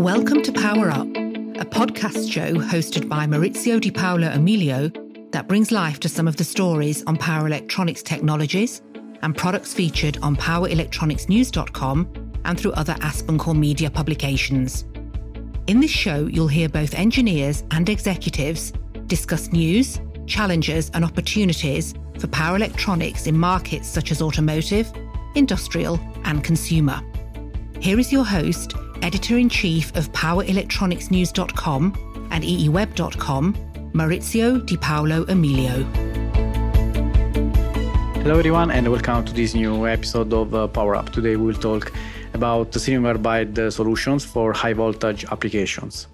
Welcome to Power Up, a podcast show hosted by Maurizio Di Paolo Emilio that brings life to some of the stories on power electronics technologies and products featured on powerelectronicsnews.com and through other AspenCore media publications. In this show, you'll hear both engineers and executives discuss news, challenges, and opportunities for power electronics in markets such as automotive, industrial, and consumer. Here is your host, editor in chief of powerelectronicsnews.com and eeweb.com, Maurizio Di Paolo Emilio. Hello, everyone, and welcome to this new episode of uh, Power Up. Today, we'll talk about silicon carbide uh, solutions for high voltage applications.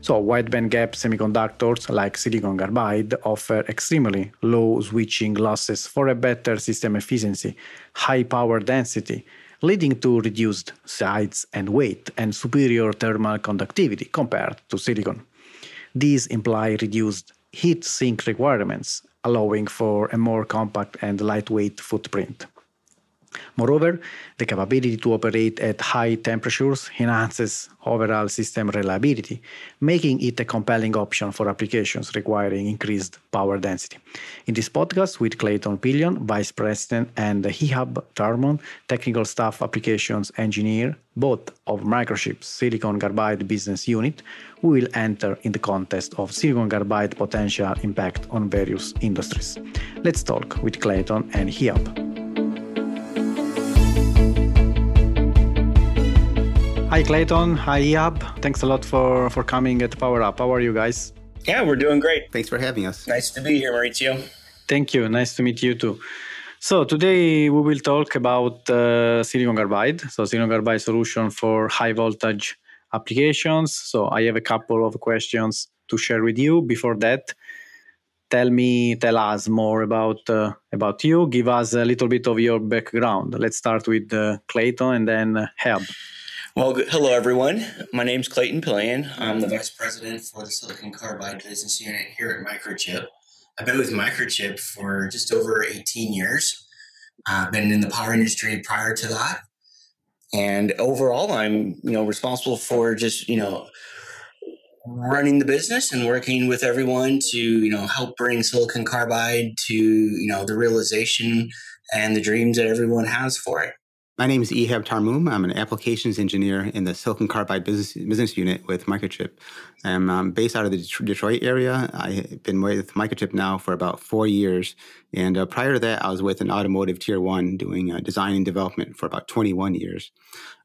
So, wide bandgap semiconductors like silicon carbide offer extremely low switching losses for a better system efficiency, high power density, leading to reduced size and weight and superior thermal conductivity compared to silicon. These imply reduced heat sink requirements, allowing for a more compact and lightweight footprint. Moreover, the capability to operate at high temperatures enhances overall system reliability, making it a compelling option for applications requiring increased power density. In this podcast with Clayton Pillion, Vice President and Ehab Tarmoom, Technical Staff Applications Engineer, both of Microchip's Silicon Carbide Business Unit, we will enter in the context of silicon carbide potential impact on various industries. Let's talk with Clayton and Ehab. Hi, Clayton. Hi, Ehab. Thanks a lot for, for coming at Power Up. How are you guys? Yeah, we're doing great. Thanks for having us. Nice to be here, Maurizio. Thank you. Nice to meet you too. So today we will talk about uh, silicon carbide. So silicon carbide solution for high voltage applications. So I have a couple of questions to share with you. Before that, tell me, tell us more about uh, about you. Give us a little bit of your background. Let's start with uh, Clayton and then uh, Ehab. Well, hello everyone. My name is Clayton Pillion. I'm the vice president for the Silicon Carbide business unit here at Microchip. I've been with Microchip for just over 18 years. I've been in the power industry prior to that, and overall, I'm you know responsible for just you know running the business and working with everyone to you know help bring silicon carbide to you know the realization and the dreams that everyone has for it. My name is Ehab Tarmoom. I'm an applications engineer in the Silicon Carbide business, business unit with Microchip. I'm um, based out of the Detroit area. I've been with Microchip now for about four years. And uh, prior to that, I was with an automotive tier one doing uh, design and development for about 21 years.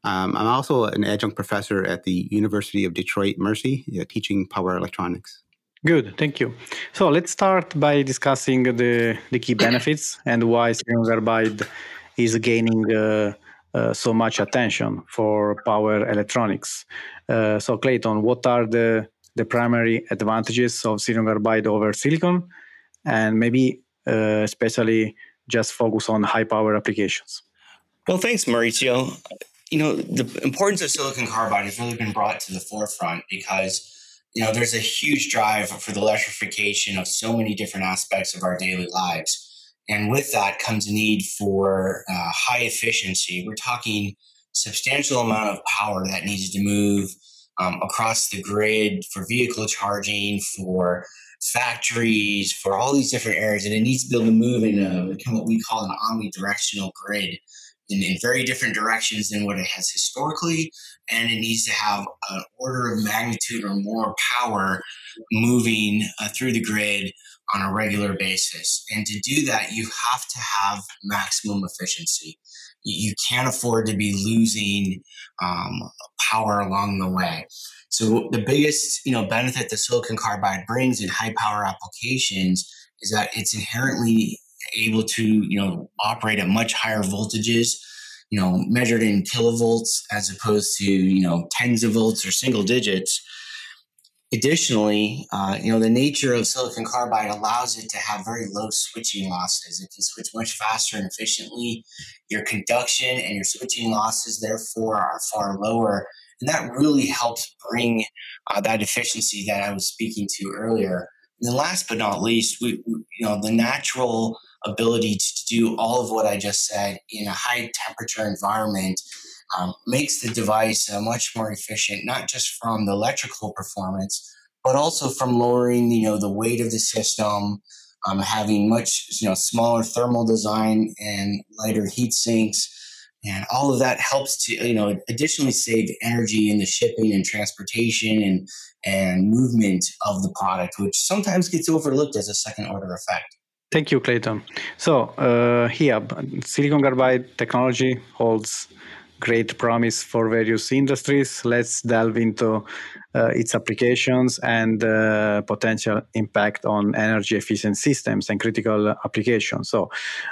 Um, I'm also an adjunct professor at the University of Detroit Mercy, uh, teaching power electronics. Good, thank you. So let's start by discussing the, the key benefits and why silicon carbide is gaining uh, uh, so much attention for power electronics. Uh, so, Clayton, what are the the primary advantages of silicon carbide over silicon, and maybe uh, especially just focus on high power applications? Well, thanks, Maurizio. You know, the importance of silicon carbide has really been brought to the forefront because you know there's a huge drive for the electrification of so many different aspects of our daily lives and with that comes a need for uh, high efficiency. We're talking substantial amount of power that needs to move um, across the grid for vehicle charging, for factories, for all these different areas. And it needs to be able to move in a, what we call an omnidirectional grid in, in very different directions than what it has historically. And it needs to have an order of magnitude or more power moving uh, through the grid on a regular basis. And to do that, you have to have maximum efficiency. You can't afford to be losing um, power along the way. So the biggest, you know, benefit the silicon carbide brings in high power applications is that it's inherently able to, you know, operate at much higher voltages, you know, measured in kilovolts as opposed to, you know, tens of volts or single digits Additionally, uh, you know, the nature of silicon carbide allows it to have very low switching losses. It can switch much faster and efficiently. Your conduction and your switching losses, therefore, are far lower. And that really helps bring uh, that efficiency that I was speaking to earlier. And then last but not least, we, we, you know, the natural ability to do all of what I just said in a high temperature environment um, makes the device uh, much more efficient, not just from the electrical performance, but also from lowering, you know, the weight of the system, um, having much, you know, smaller thermal design and lighter heat sinks. And all of that helps to, you know, additionally save energy in the shipping and transportation and, and movement of the product, which sometimes gets overlooked as a second order effect. Thank you, Clayton. So, uh, here, silicon carbide technology holds great promise for various industries. Let's delve into uh, its applications and uh, potential impact on energy efficient systems and critical applications. So,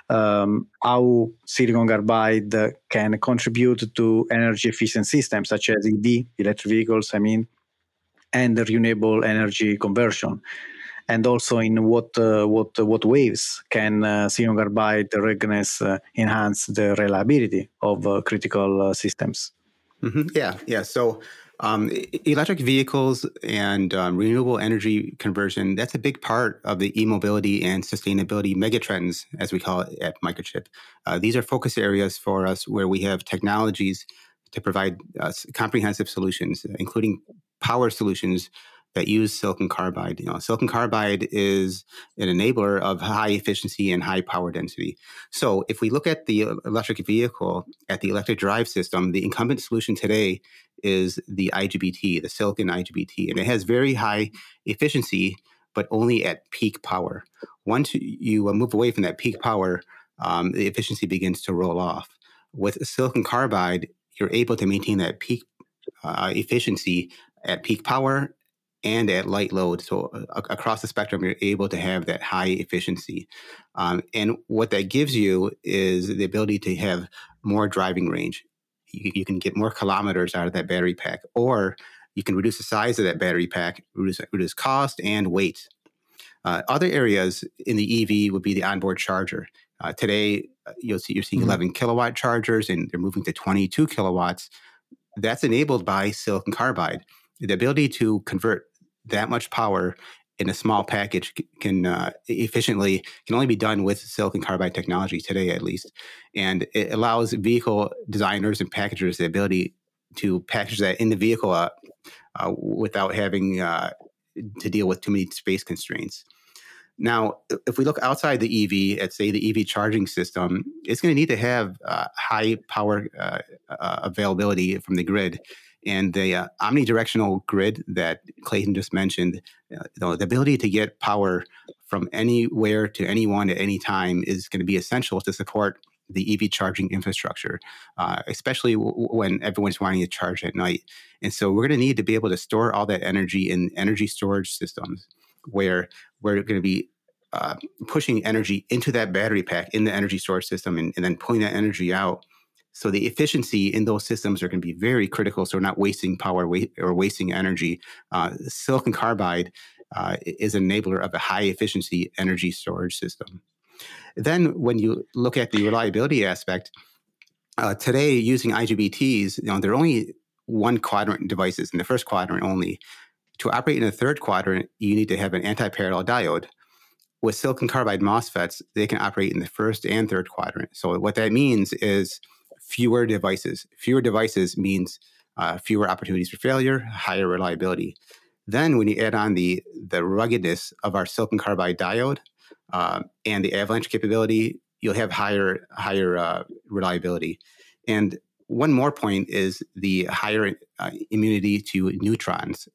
um, how silicon carbide can contribute to energy efficient systems such as EV, electric vehicles, I mean, and renewable energy conversion and also in what uh, what what ways can uh, carbide readiness uh, enhance the reliability of uh, critical uh, systems? Mm-hmm. Yeah, yeah. So um, electric vehicles and um, renewable energy conversion, that's a big part of the e-mobility and sustainability megatrends, as we call it at Microchip. Uh, these are focus areas for us where we have technologies to provide uh, comprehensive solutions, including power solutions that use silicon carbide. You know, silicon carbide is an enabler of high efficiency and high power density. So if we look at the electric vehicle, at the electric drive system, the incumbent solution today is the IGBT, the silicon IGBT, and it has very high efficiency, but only at peak power. Once you uh, move away from that peak power, um, the efficiency begins to roll off. With silicon carbide, you're able to maintain that peak uh, efficiency at peak power and at light load. So uh, across the spectrum, you're able to have that high efficiency. Um, and what that gives you is the ability to have more driving range. You, you, can get more kilometers out of that battery pack, or you can reduce the size of that battery pack, reduce, reduce cost and weight. Uh, other areas in the EV would be the onboard charger. Uh, today, uh, you'll see you're seeing mm-hmm. 11 kilowatt chargers, and they're moving to 22 kilowatts. That's enabled by silicon carbide. The ability to convert that much power in a small package can uh, efficiently can only be done with silicon carbide technology today at least. And it allows vehicle designers and packagers the ability to package that in the vehicle uh, uh, without having uh, to deal with too many space constraints. Now if we look outside the ev at say the ev charging system it's going to need to have uh, high power uh, availability from the grid and the uh, omnidirectional grid that Clayton just mentioned, uh, know, the ability to get power from anywhere to anyone at any time is going to be essential to support the EV charging infrastructure, uh, especially w- when everyone's wanting to charge at night. And so we're going to need to be able to store all that energy in energy storage systems where we're going to be uh, pushing energy into that battery pack in the energy storage system and, and then pulling that energy out so the efficiency in those systems are going to be very critical. So we're not wasting power or wasting energy. Uh, silicon carbide uh, is an enabler of a high efficiency energy storage system. Then when you look at the reliability aspect, uh, today using IGBTs, you know, they're only one quadrant devices in the first quadrant only. To operate in the third quadrant, you need to have an anti-parallel diode. With silicon carbide MOSFETs, they can operate in the first and third quadrant. So what that means is fewer devices. Fewer devices means uh, fewer opportunities for failure, higher reliability. Then, when you add on the the ruggedness of our silicon carbide diode uh, and the avalanche capability, you'll have higher higher uh, reliability. And one more point is the higher uh, immunity to neutrons.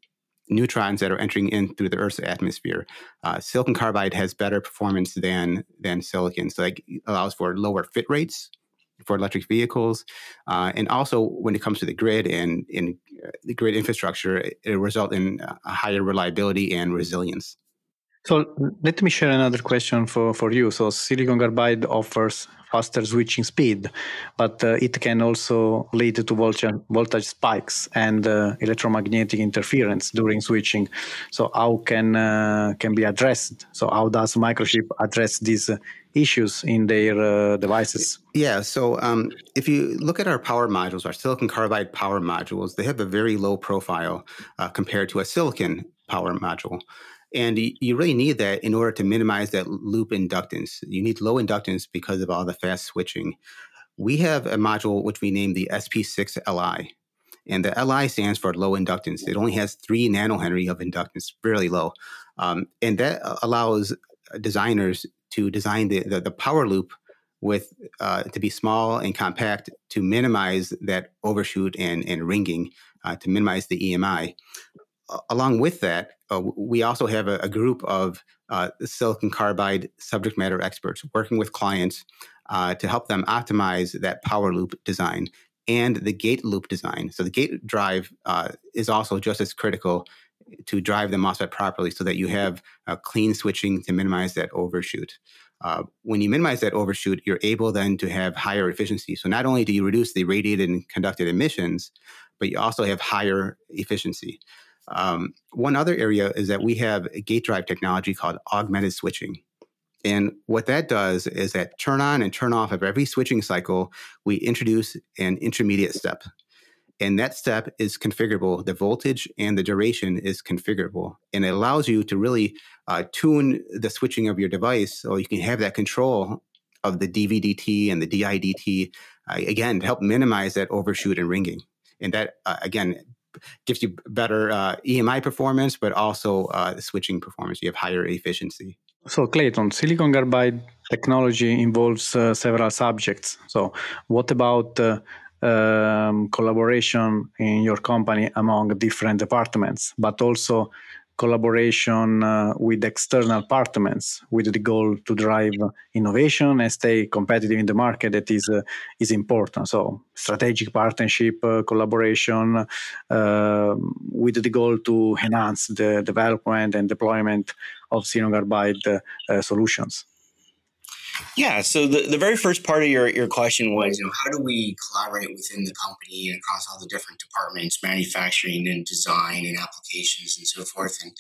Neutrons that are entering in through the Earth's atmosphere. Uh, silicon carbide has better performance than than silicon, so that allows for lower fit rates for electric vehicles. Uh, and also, when it comes to the grid and in uh, the grid infrastructure, it, will result in a higher reliability and resilience. So let me share another question for, for you. So silicon carbide offers faster switching speed, but uh, it can also lead to voltage, voltage spikes and uh, electromagnetic interference during switching. So how can uh, can be addressed? So how does Microchip address these issues in their uh, devices? Yeah. So um, if you look at our power modules, our silicon carbide power modules, they have a very low profile uh, compared to a silicon power module. And you really need that in order to minimize that loop inductance. You need low inductance because of all the fast switching. we have a module which we named the SP6LI. And the Li stands for low inductance. It only has three nanohenry of inductance, fairly low. Um, and that allows designers to design the, the, the power loop with uh, to be small and compact to minimize that overshoot and, and ringing, uh, to minimize the EMI. Uh, along with that, uh, we also have a, a group of uh, silicon carbide subject matter experts working with clients uh, to help them optimize that power loop design and the gate loop design. So the gate drive uh, is also just as critical to drive the MOSFET properly so that you have clean switching to minimize that overshoot. Uh, when you minimize that overshoot, you're able then to have higher efficiency. So not only do you reduce the radiated and conducted emissions, but you also have higher efficiency. Um, one other area is that we have a gate drive technology called augmented switching. And what that does is that turn on and turn off of every switching cycle, we introduce an intermediate step. And that step is configurable. The voltage and the duration is configurable. And it allows you to really uh, tune the switching of your device so you can have that control of the DVDT and the DIDT, uh, again, to help minimize that overshoot and ringing. And that, uh, again, gives you better uh, EMI performance, but also uh, switching performance. You have higher efficiency. So, Clayton, silicon carbide technology involves uh, several subjects. So, what about uh, um, collaboration in your company among different departments, but also collaboration uh, with external partners with the goal to drive innovation and stay competitive in the market that is uh, is important. So strategic partnership uh, collaboration uh, with the goal to enhance the development and deployment of silicon carbide uh, solutions yeah. So the, the very first part of your, your question was, you know, how do we collaborate within the company and across all the different departments, manufacturing and design and applications and so forth. And,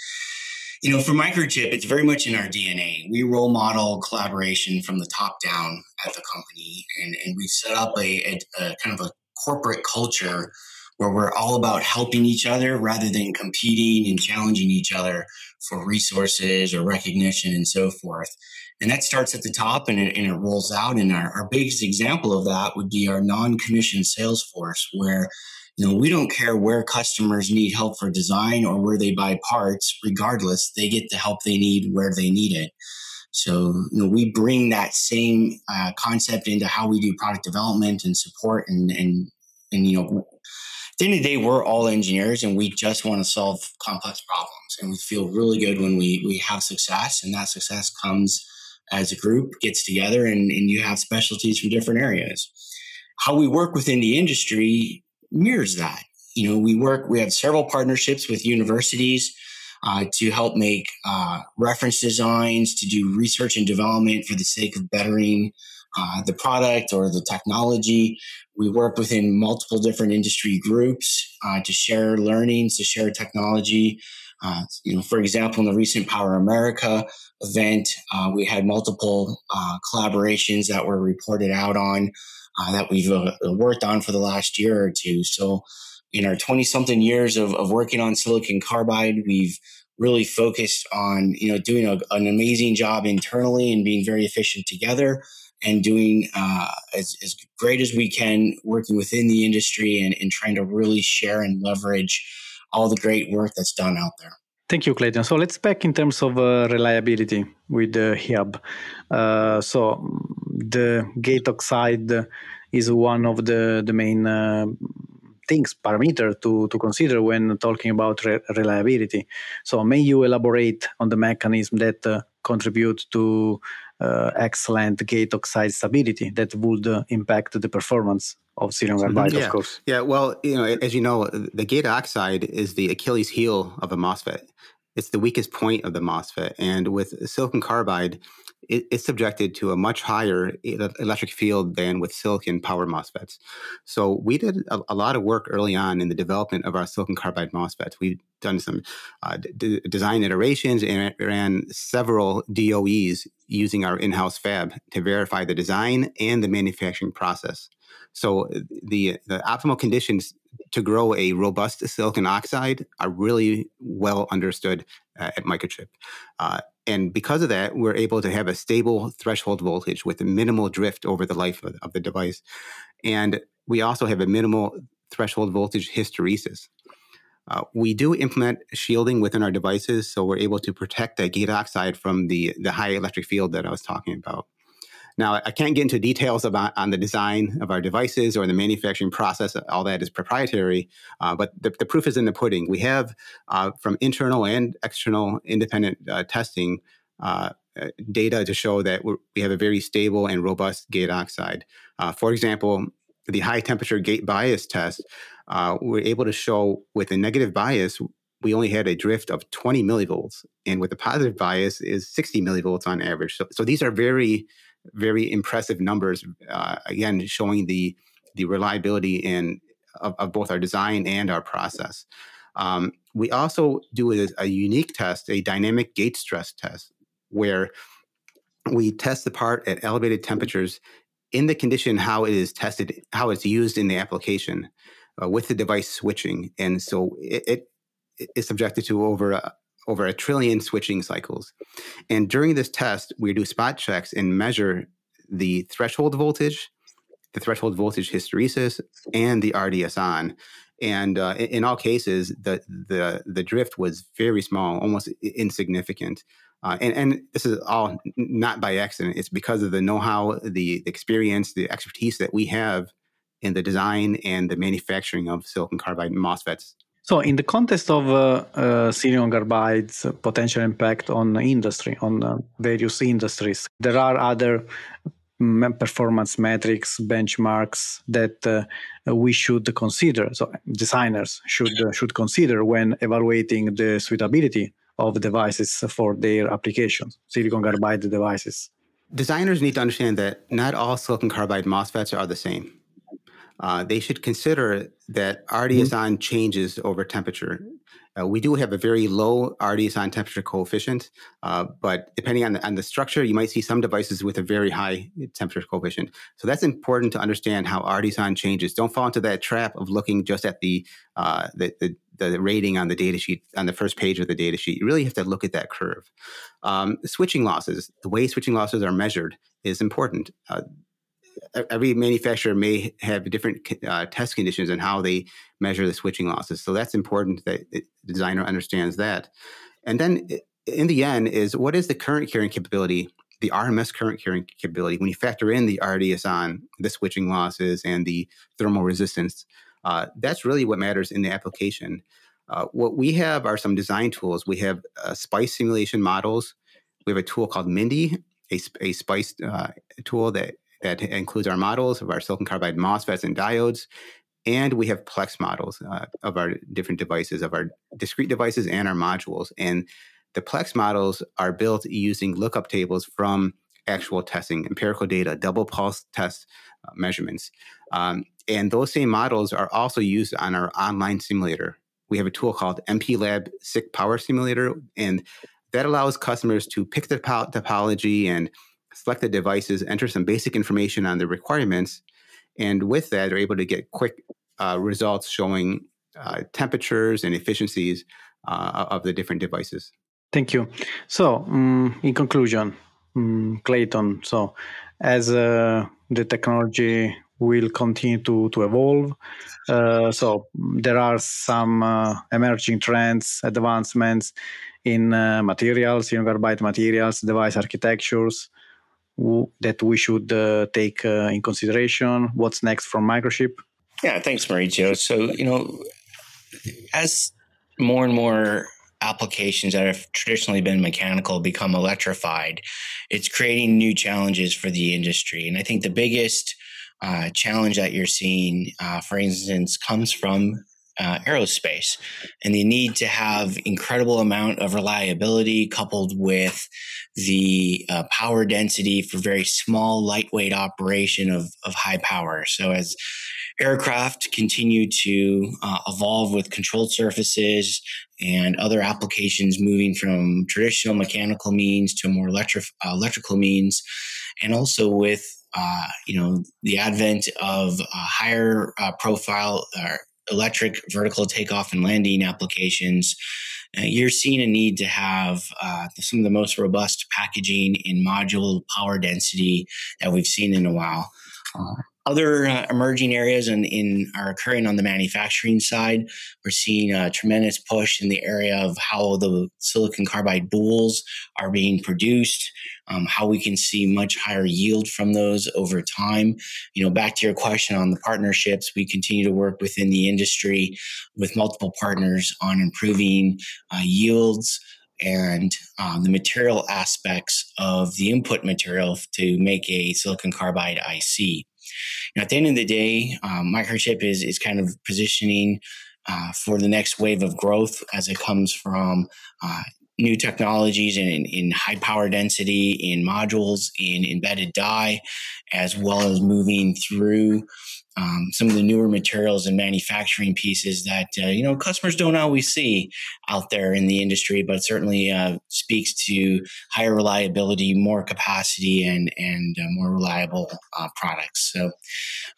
you know, for Microchip, it's very much in our DNA. We role model collaboration from the top down at the company. And, and we set up a, a, a kind of a corporate culture where we're all about helping each other rather than competing and challenging each other for resources or recognition and so forth. And that starts at the top and it, and it rolls out. And our, our biggest example of that would be our non-commissioned sales force, where you know we don't care where customers need help for design or where they buy parts, regardless, they get the help they need where they need it. So you know we bring that same uh, concept into how we do product development and support and and and you know the end of the day, we're all engineers and we just want to solve complex problems. And we feel really good when we, we have success, and that success comes as a group gets together and, and you have specialties from different areas. How we work within the industry mirrors that. You know, we work, we have several partnerships with universities uh, to help make uh, reference designs, to do research and development for the sake of bettering uh, the product or the technology. We work within multiple different industry groups uh, to share learnings, to share technology. Uh, you know, for example, in the recent PowerAmerica event, uh, we had multiple uh, collaborations that were reported out on that we've worked on for the last year or two. So, in our 20 something years of, of working on silicon carbide, we've really focused on you know doing a, an amazing job internally and being very efficient together and doing uh, as, as great as we can working within the industry and, and trying to really share and leverage all the great work that's done out there. Thank you, Clayton. So let's back in terms of uh, reliability with the hub. Uh, so the gate oxide is one of the, the main uh, things, parameter to, to consider when talking about re- reliability. So may you elaborate on the mechanism that uh, contribute to excellent gate oxide stability that would uh, impact the performance of silicon carbide, yeah. of course. Yeah, well, you know, as you know, the gate oxide is the Achilles heel of a MOSFET. It's the weakest point of the MOSFET, and with silicon carbide, it, it's subjected to a much higher electric field than with silicon power MOSFETs. So we did a, a lot of work early on in the development of our silicon carbide MOSFETs. We've done some uh, d- design iterations and ran several DOEs using our in-house fab to verify the design and the manufacturing process. So uh, the the optimal conditions to grow a robust silicon oxide are really well understood uh, at Microchip. Uh, and because of that, we're able to have a stable threshold voltage with minimal drift over the life of, of the device. And we also have a minimal threshold voltage hysteresis. Uh, we do implement shielding within our devices, so we're able to protect the gate oxide from the, the high electric field that I was talking about. Now, I can't get into details about on the design of our devices or the manufacturing process. All that is proprietary, uh, but the, the, proof is in the pudding. We have uh, from internal and external independent uh, testing uh, uh, data to show that we have a very stable and robust gate oxide. Uh, for example, the high temperature gate bias test, we're able to show with a negative bias, we only had a drift of 20 millivolts, and with a positive bias is 60 millivolts on average. So, so these are very very impressive numbers. Uh, again, showing the the reliability in of, of, both our design and our process. Um, we also do a, a, unique test, a dynamic gate stress test, where we test the part at elevated temperatures in the condition how it is tested, how it's used in the application uh, with the device switching. And so it, it is subjected to over a, over a trillion switching cycles. And during this test, we do spot checks and measure the threshold voltage, the threshold voltage hysteresis, and the RDS on. And uh, in all cases, the, the, the drift was very small, almost insignificant. Uh, and, and this is all not by accident. It's because of the know-how, the experience, the expertise that we have in the design and the manufacturing of silicon carbide MOSFETs so, in the context of uh, uh, silicon carbide's potential impact on industry, on uh, various industries, there are other mm, performance metrics, benchmarks that uh, we should consider. So, designers should uh, should consider when evaluating the suitability of devices for their applications, silicon carbide devices. Designers need to understand that not all silicon carbide MOSFETs are the same uh, they should consider that on mm-hmm. changes over temperature. Uh, we do have a very low RDS on temperature coefficient, uh, but depending on the, on the structure, you might see some devices with a very high temperature coefficient. So that's important to understand how on changes. Don't fall into that trap of looking just at the, uh, the, the the rating on the data sheet on the first page of the data sheet. You really have to look at that curve. Um, switching losses, the way switching losses are measured is important. Uh, every manufacturer may have different uh, test conditions and how they measure the switching losses. So that's important that the designer understands that. And then in the end is what is the current carrying capability, the RMS current carrying capability when you factor in the RDS on the switching losses and the thermal resistance. Uh, that's really what matters in the application. Uh, what we have are some design tools. We have uh, SPICE simulation models. We have a tool called Mindi, a, a SPICE uh, tool that that includes our models of our silicon carbide MOSFETs and diodes. And we have PLECS models uh, of our different devices, of our discrete devices and our modules. And the PLECS models are built using lookup tables from actual testing, empirical data, double pulse test uh, measurements. Um, and those same models are also used on our online simulator. We have a tool called MP Lab Sick Power Simulator, and that allows customers to pick the topology and select the devices, enter some basic information on the requirements, and with that, they're able to get quick uh, results showing uh, temperatures and efficiencies uh, of the different devices. Thank you. So, um, in conclusion, um, Clayton, so as uh, the technology will continue to, to evolve, uh, so there are some uh, emerging trends, advancements in materials, silicon carbide materials, device architectures, that we should uh, take uh, in consideration? What's next from Microchip? Yeah, thanks, Maurizio. So, you know, as more and more applications that have traditionally been mechanical become electrified, it's creating new challenges for the industry. And I think the biggest uh, challenge that you're seeing, uh, for instance, comes from uh, aerospace and the need to have incredible amount of reliability coupled with the uh, power density for very small lightweight operation of, of high power. So as aircraft continue to uh, evolve with controlled surfaces and other applications moving from traditional mechanical means to more electric, uh, electrical means and also with uh, you know the advent of higher uh, profile electric vertical takeoff and landing applications, uh, you're seeing a need to have uh, some of the most robust packaging in module power density that we've seen in a while. Other uh, emerging areas in, in, are occurring on the manufacturing side. We're seeing a tremendous push in the area of how the silicon carbide boules are being produced, um, how we can see much higher yield from those over time. You know, back to your question on the partnerships, we continue to work within the industry with multiple partners on improving uh, yields and um, the material aspects of the input material to make a silicon carbide IC. At the end of the day, um, Microchip is is kind of positioning uh, for the next wave of growth as it comes from uh, new technologies in, in high power density, in modules, in embedded die, as well as moving through um, some of the newer materials and manufacturing pieces that uh, you know customers don't always see out there in the industry, but certainly uh, speaks to higher reliability, more capacity, and and uh, more reliable uh, products. So,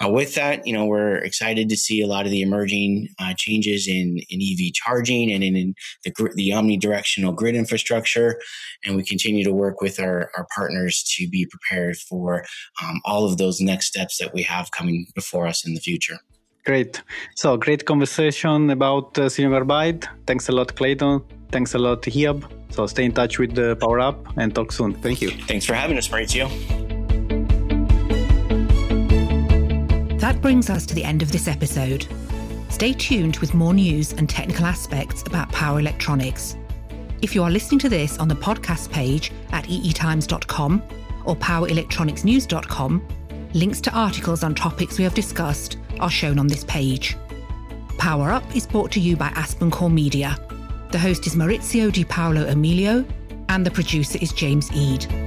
uh, with that, you know we're excited to see a lot of the emerging uh, changes in in EV charging and in, in the the omnidirectional grid infrastructure, and we continue to work with our our partners to be prepared for um, all of those next steps that we have coming before us in the future. Great. So, great conversation about uh, silicon carbide. Thanks a lot, Clayton. Thanks a lot, Ehab. So, stay in touch with the Power Up and talk soon. Thank you. Thanks for having us, Maurizio. That brings us to the end of this episode. Stay tuned with more news and technical aspects about power electronics. If you are listening to this on the podcast page at eetimes.com or powerelectronicsnews.com, Links to articles on topics we have discussed are shown on this page. Power Up is brought to you by AspenCore Media. The host is Maurizio Di Paolo Emilio, and the producer is James Eade.